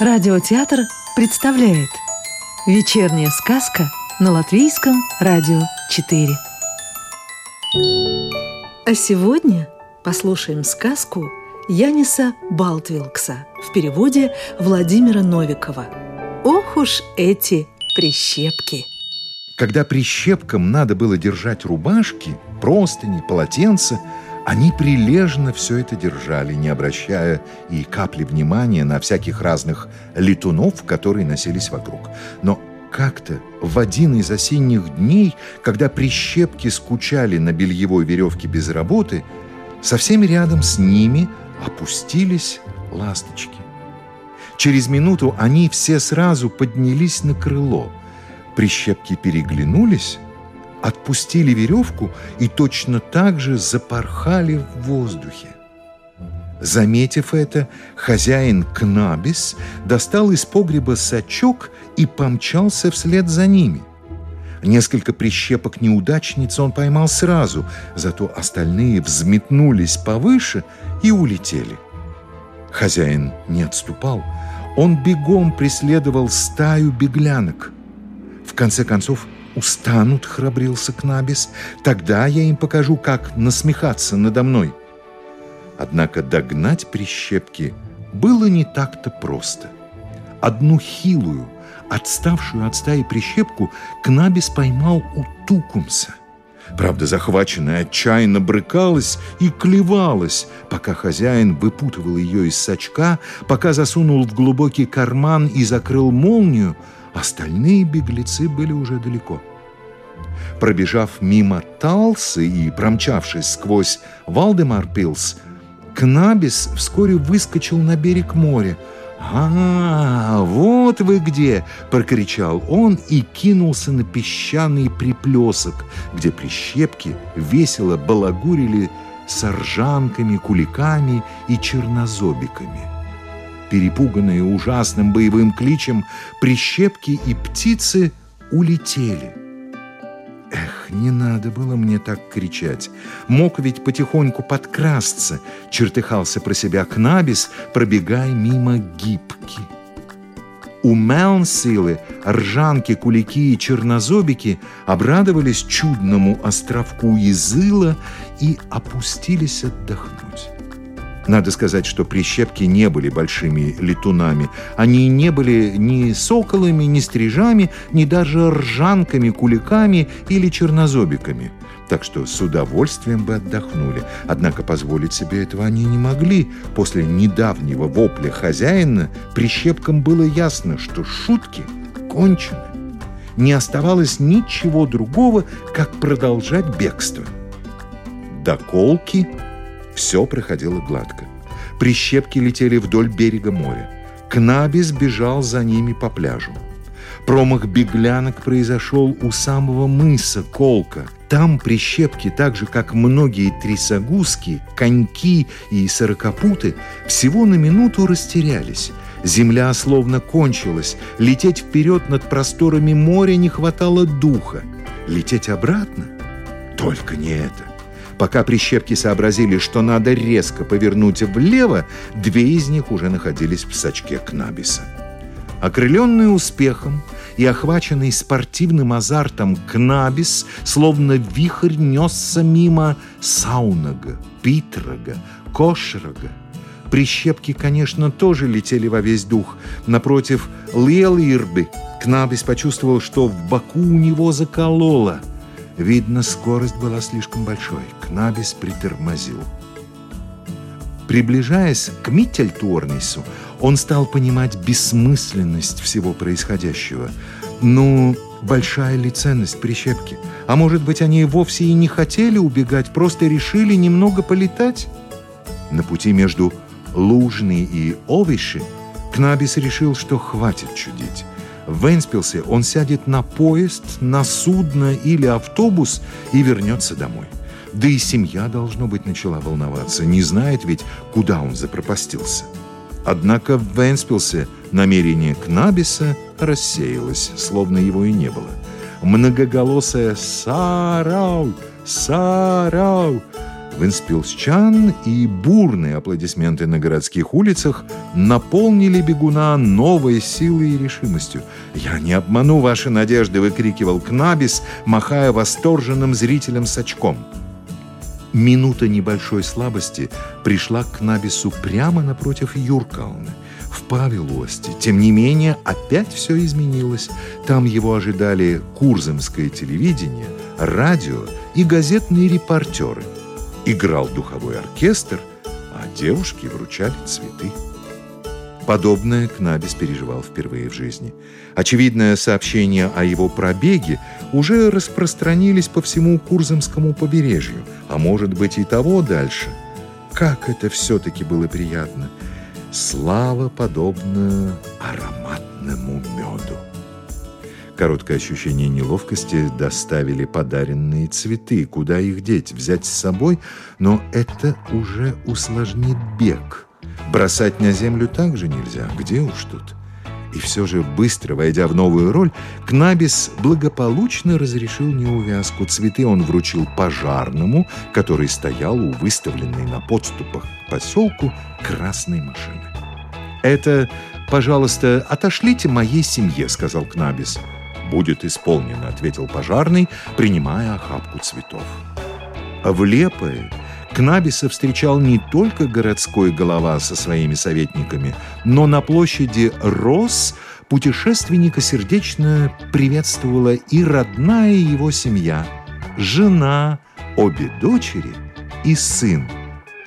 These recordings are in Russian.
Радиотеатр представляет Вечерняя сказка на Латвийском радио 4 А сегодня послушаем сказку Яниса Балтвилкса в переводе Владимира Новикова Ох уж эти прищепки! Когда прищепкам надо было держать рубашки, простыни, полотенца, они прилежно все это держали, не обращая и капли внимания на всяких разных летунов, которые носились вокруг. Но как-то в один из осенних дней, когда прищепки скучали на бельевой веревке без работы, совсем рядом с ними опустились ласточки. Через минуту они все сразу поднялись на крыло – Прищепки переглянулись, отпустили веревку и точно так же запорхали в воздухе. Заметив это, хозяин Кнабис достал из погреба сачок и помчался вслед за ними. Несколько прищепок неудачниц он поймал сразу, зато остальные взметнулись повыше и улетели. Хозяин не отступал. Он бегом преследовал стаю беглянок – конце концов, устанут, храбрился Кнабис, тогда я им покажу, как насмехаться надо мной. Однако догнать прищепки было не так-то просто. Одну хилую, отставшую от стаи прищепку Кнабис поймал у Тукумса. Правда, захваченная отчаянно брыкалась и клевалась, пока хозяин выпутывал ее из сачка, пока засунул в глубокий карман и закрыл молнию – Остальные беглецы были уже далеко. Пробежав мимо Талсы и промчавшись сквозь Валдемар-Пилс, Кнабис вскоре выскочил на берег моря. «А, вот вы где!» – прокричал он и кинулся на песчаный приплесок, где прищепки весело балагурили с ржанками, куликами и чернозобиками. Перепуганные ужасным боевым кличем, прищепки и птицы улетели. Эх, не надо было мне так кричать. Мог ведь потихоньку подкрасться, чертыхался про себя Кнабис, пробегая мимо гибки. У Мелнсилы ржанки, кулики и чернозобики обрадовались чудному островку Изыла и опустились отдохнуть. Надо сказать, что прищепки не были большими летунами. Они не были ни соколами, ни стрижами, ни даже ржанками, куликами или чернозобиками. Так что с удовольствием бы отдохнули. Однако позволить себе этого они не могли. После недавнего вопля хозяина прищепкам было ясно, что шутки кончены. Не оставалось ничего другого, как продолжать бегство. До колки – все проходило гладко. Прищепки летели вдоль берега моря. Кнабис бежал за ними по пляжу. Промах беглянок произошел у самого мыса Колка. Там прищепки, так же как многие трясогузки, коньки и сорокопуты, всего на минуту растерялись. Земля словно кончилась. Лететь вперед над просторами моря не хватало духа. Лететь обратно? Только не это. Пока прищепки сообразили, что надо резко повернуть влево, две из них уже находились в сачке Кнабиса. Окрыленный успехом и охваченный спортивным азартом Кнабис, словно вихрь несся мимо Саунага, Питрага, Кошрага. Прищепки, конечно, тоже летели во весь дух. Напротив Лелирбы Кнабис почувствовал, что в боку у него закололо – Видно, скорость была слишком большой. Кнабис притормозил. Приближаясь к Миттельтуорнису, он стал понимать бессмысленность всего происходящего. Ну, большая ли ценность прищепки? А может быть, они вовсе и не хотели убегать, просто решили немного полетать? На пути между Лужной и Овиши Кнабис решил, что хватит чудить. В Венспилсе он сядет на поезд, на судно или автобус и вернется домой. Да и семья, должно быть, начала волноваться. Не знает ведь, куда он запропастился. Однако в Венспилсе намерение Кнабиса рассеялось, словно его и не было. Многоголосое «Сарау! Сарау!» В Инспилсчан, и бурные аплодисменты на городских улицах наполнили бегуна новой силой и решимостью. «Я не обману ваши надежды!» — выкрикивал Кнабис, махая восторженным зрителям с очком. Минута небольшой слабости пришла к Кнабису прямо напротив Юркауны — в Павелости. Тем не менее, опять все изменилось. Там его ожидали Курзамское телевидение, радио и газетные репортеры. Играл духовой оркестр, а девушки вручали цветы. Подобное Кнабис переживал впервые в жизни. Очевидное сообщение о его пробеге уже распространились по всему Курзамскому побережью, а может быть и того дальше. Как это все-таки было приятно! Слава подобна ароматному меду. Короткое ощущение неловкости доставили подаренные цветы. Куда их деть? Взять с собой? Но это уже усложнит бег. Бросать на землю также нельзя. Где уж тут? И все же, быстро войдя в новую роль, Кнабис благополучно разрешил неувязку. Цветы он вручил пожарному, который стоял у выставленной на подступах к поселку красной машины. «Это, пожалуйста, отошлите моей семье», — сказал Кнабис. «Будет исполнено», — ответил пожарный, принимая охапку цветов. В Лепое Кнабиса встречал не только городской голова со своими советниками, но на площади Рос путешественника сердечно приветствовала и родная его семья, жена, обе дочери и сын.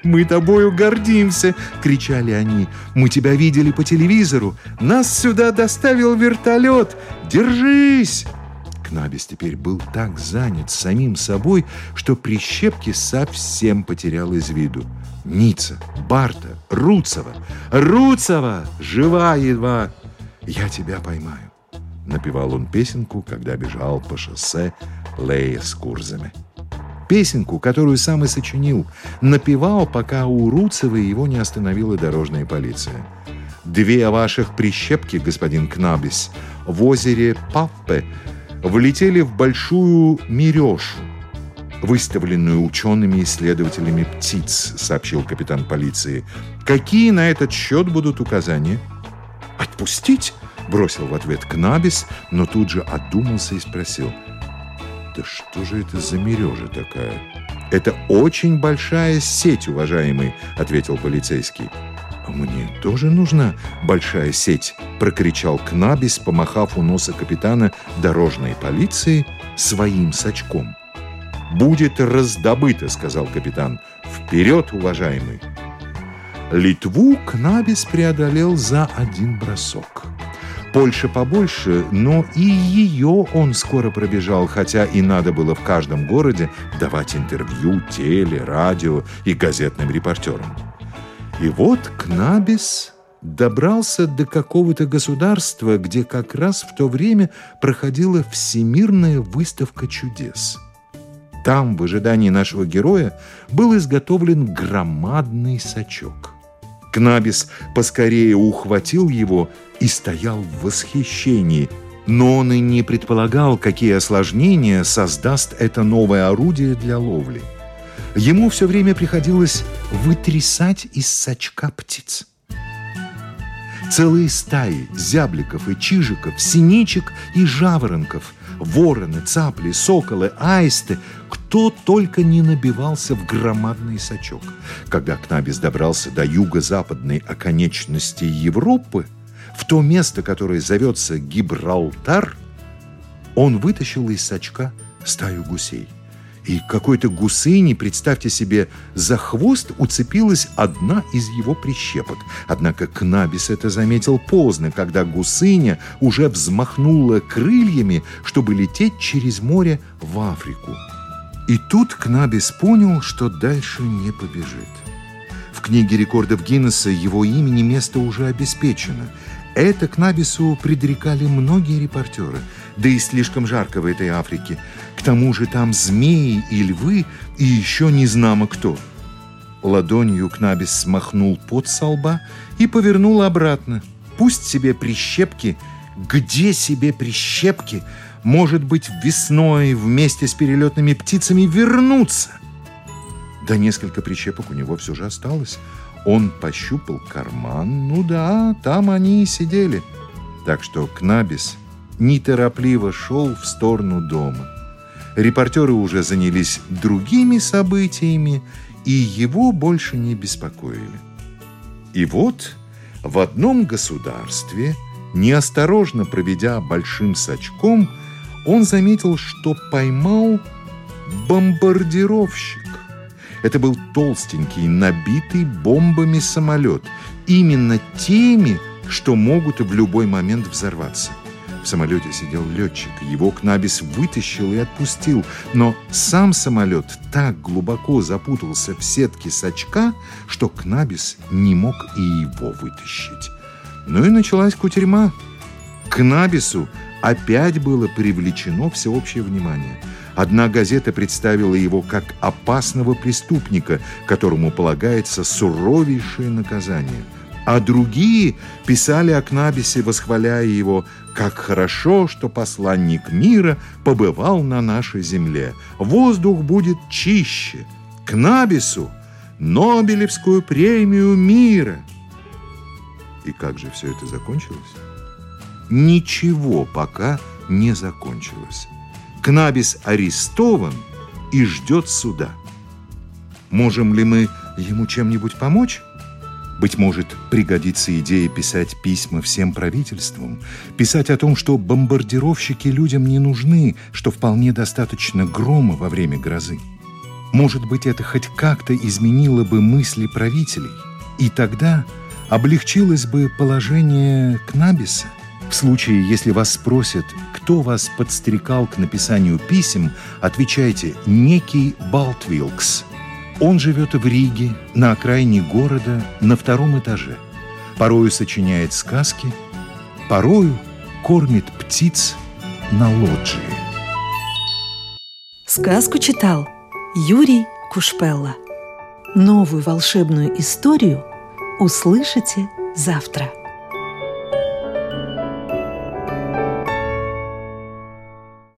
«Мы тобою гордимся!» — кричали они. «Мы тебя видели по телевизору! Нас сюда доставил вертолет! Держись!» Кнабис теперь был так занят самим собой, что прищепки совсем потерял из виду. Ница, Барта, Руцева. Руцева! Жива едва! Я тебя поймаю. Напевал он песенку, когда бежал по шоссе Лея с Курзами. Песенку, которую сам и сочинил, напевал, пока у Руцева его не остановила дорожная полиция. «Две ваших прищепки, господин Кнабис, в озере Паппе влетели в большую мерешу, выставленную учеными-исследователями птиц, сообщил капитан полиции. Какие на этот счет будут указания? Отпустить? Бросил в ответ Кнабис, но тут же отдумался и спросил. Да что же это за мережа такая? Это очень большая сеть, уважаемый, ответил полицейский. «Мне тоже нужна большая сеть!» – прокричал Кнабис, помахав у носа капитана дорожной полиции своим сачком. «Будет раздобыто!» – сказал капитан. «Вперед, уважаемый!» Литву Кнабис преодолел за один бросок. Польша побольше, но и ее он скоро пробежал, хотя и надо было в каждом городе давать интервью теле, радио и газетным репортерам. И вот Кнабис добрался до какого-то государства, где как раз в то время проходила всемирная выставка чудес. Там, в ожидании нашего героя, был изготовлен громадный сачок. Кнабис поскорее ухватил его и стоял в восхищении, но он и не предполагал, какие осложнения создаст это новое орудие для ловли – ему все время приходилось вытрясать из сачка птиц. Целые стаи зябликов и чижиков, синичек и жаворонков, вороны, цапли, соколы, аисты, кто только не набивался в громадный сачок. Когда Кнабис добрался до юго-западной оконечности Европы, в то место, которое зовется Гибралтар, он вытащил из сачка стаю гусей – и какой-то гусыни, представьте себе, за хвост уцепилась одна из его прищепок. Однако Кнабис это заметил поздно, когда гусыня уже взмахнула крыльями, чтобы лететь через море в Африку. И тут Кнабис понял, что дальше не побежит. В книге рекордов Гиннесса его имени место уже обеспечено – это к Набису предрекали многие репортеры. Да и слишком жарко в этой Африке. К тому же там змеи и львы, и еще не знамо кто. Ладонью Кнабис смахнул пот со лба и повернул обратно. Пусть себе прищепки, где себе прищепки, может быть, весной вместе с перелетными птицами вернуться. Да несколько прищепок у него все же осталось. Он пощупал карман. Ну да, там они и сидели. Так что Кнабис неторопливо шел в сторону дома. Репортеры уже занялись другими событиями, и его больше не беспокоили. И вот в одном государстве, неосторожно проведя большим сачком, он заметил, что поймал бомбардировщик. Это был толстенький, набитый бомбами самолет. Именно теми, что могут в любой момент взорваться. В самолете сидел летчик. Его Кнабис вытащил и отпустил. Но сам самолет так глубоко запутался в сетке сачка, что Кнабис не мог и его вытащить. Ну и началась кутерьма. К Набису опять было привлечено всеобщее внимание. Одна газета представила его как опасного преступника, которому полагается суровейшее наказание – а другие писали о Кнабисе, восхваляя его, как хорошо, что посланник мира побывал на нашей земле. Воздух будет чище. Кнабису Нобелевскую премию мира. И как же все это закончилось? Ничего пока не закончилось. Кнабис арестован и ждет суда. Можем ли мы ему чем-нибудь помочь? Быть может, пригодится идея писать письма всем правительствам, писать о том, что бомбардировщики людям не нужны, что вполне достаточно грома во время грозы. Может быть, это хоть как-то изменило бы мысли правителей, и тогда облегчилось бы положение Кнабиса. В случае, если вас спросят, кто вас подстрекал к написанию писем, отвечайте «некий Балтвилкс», он живет в Риге, на окраине города, на втором этаже. Порою сочиняет сказки, порою кормит птиц на лоджии. Сказку читал Юрий Кушпелла. Новую волшебную историю услышите завтра.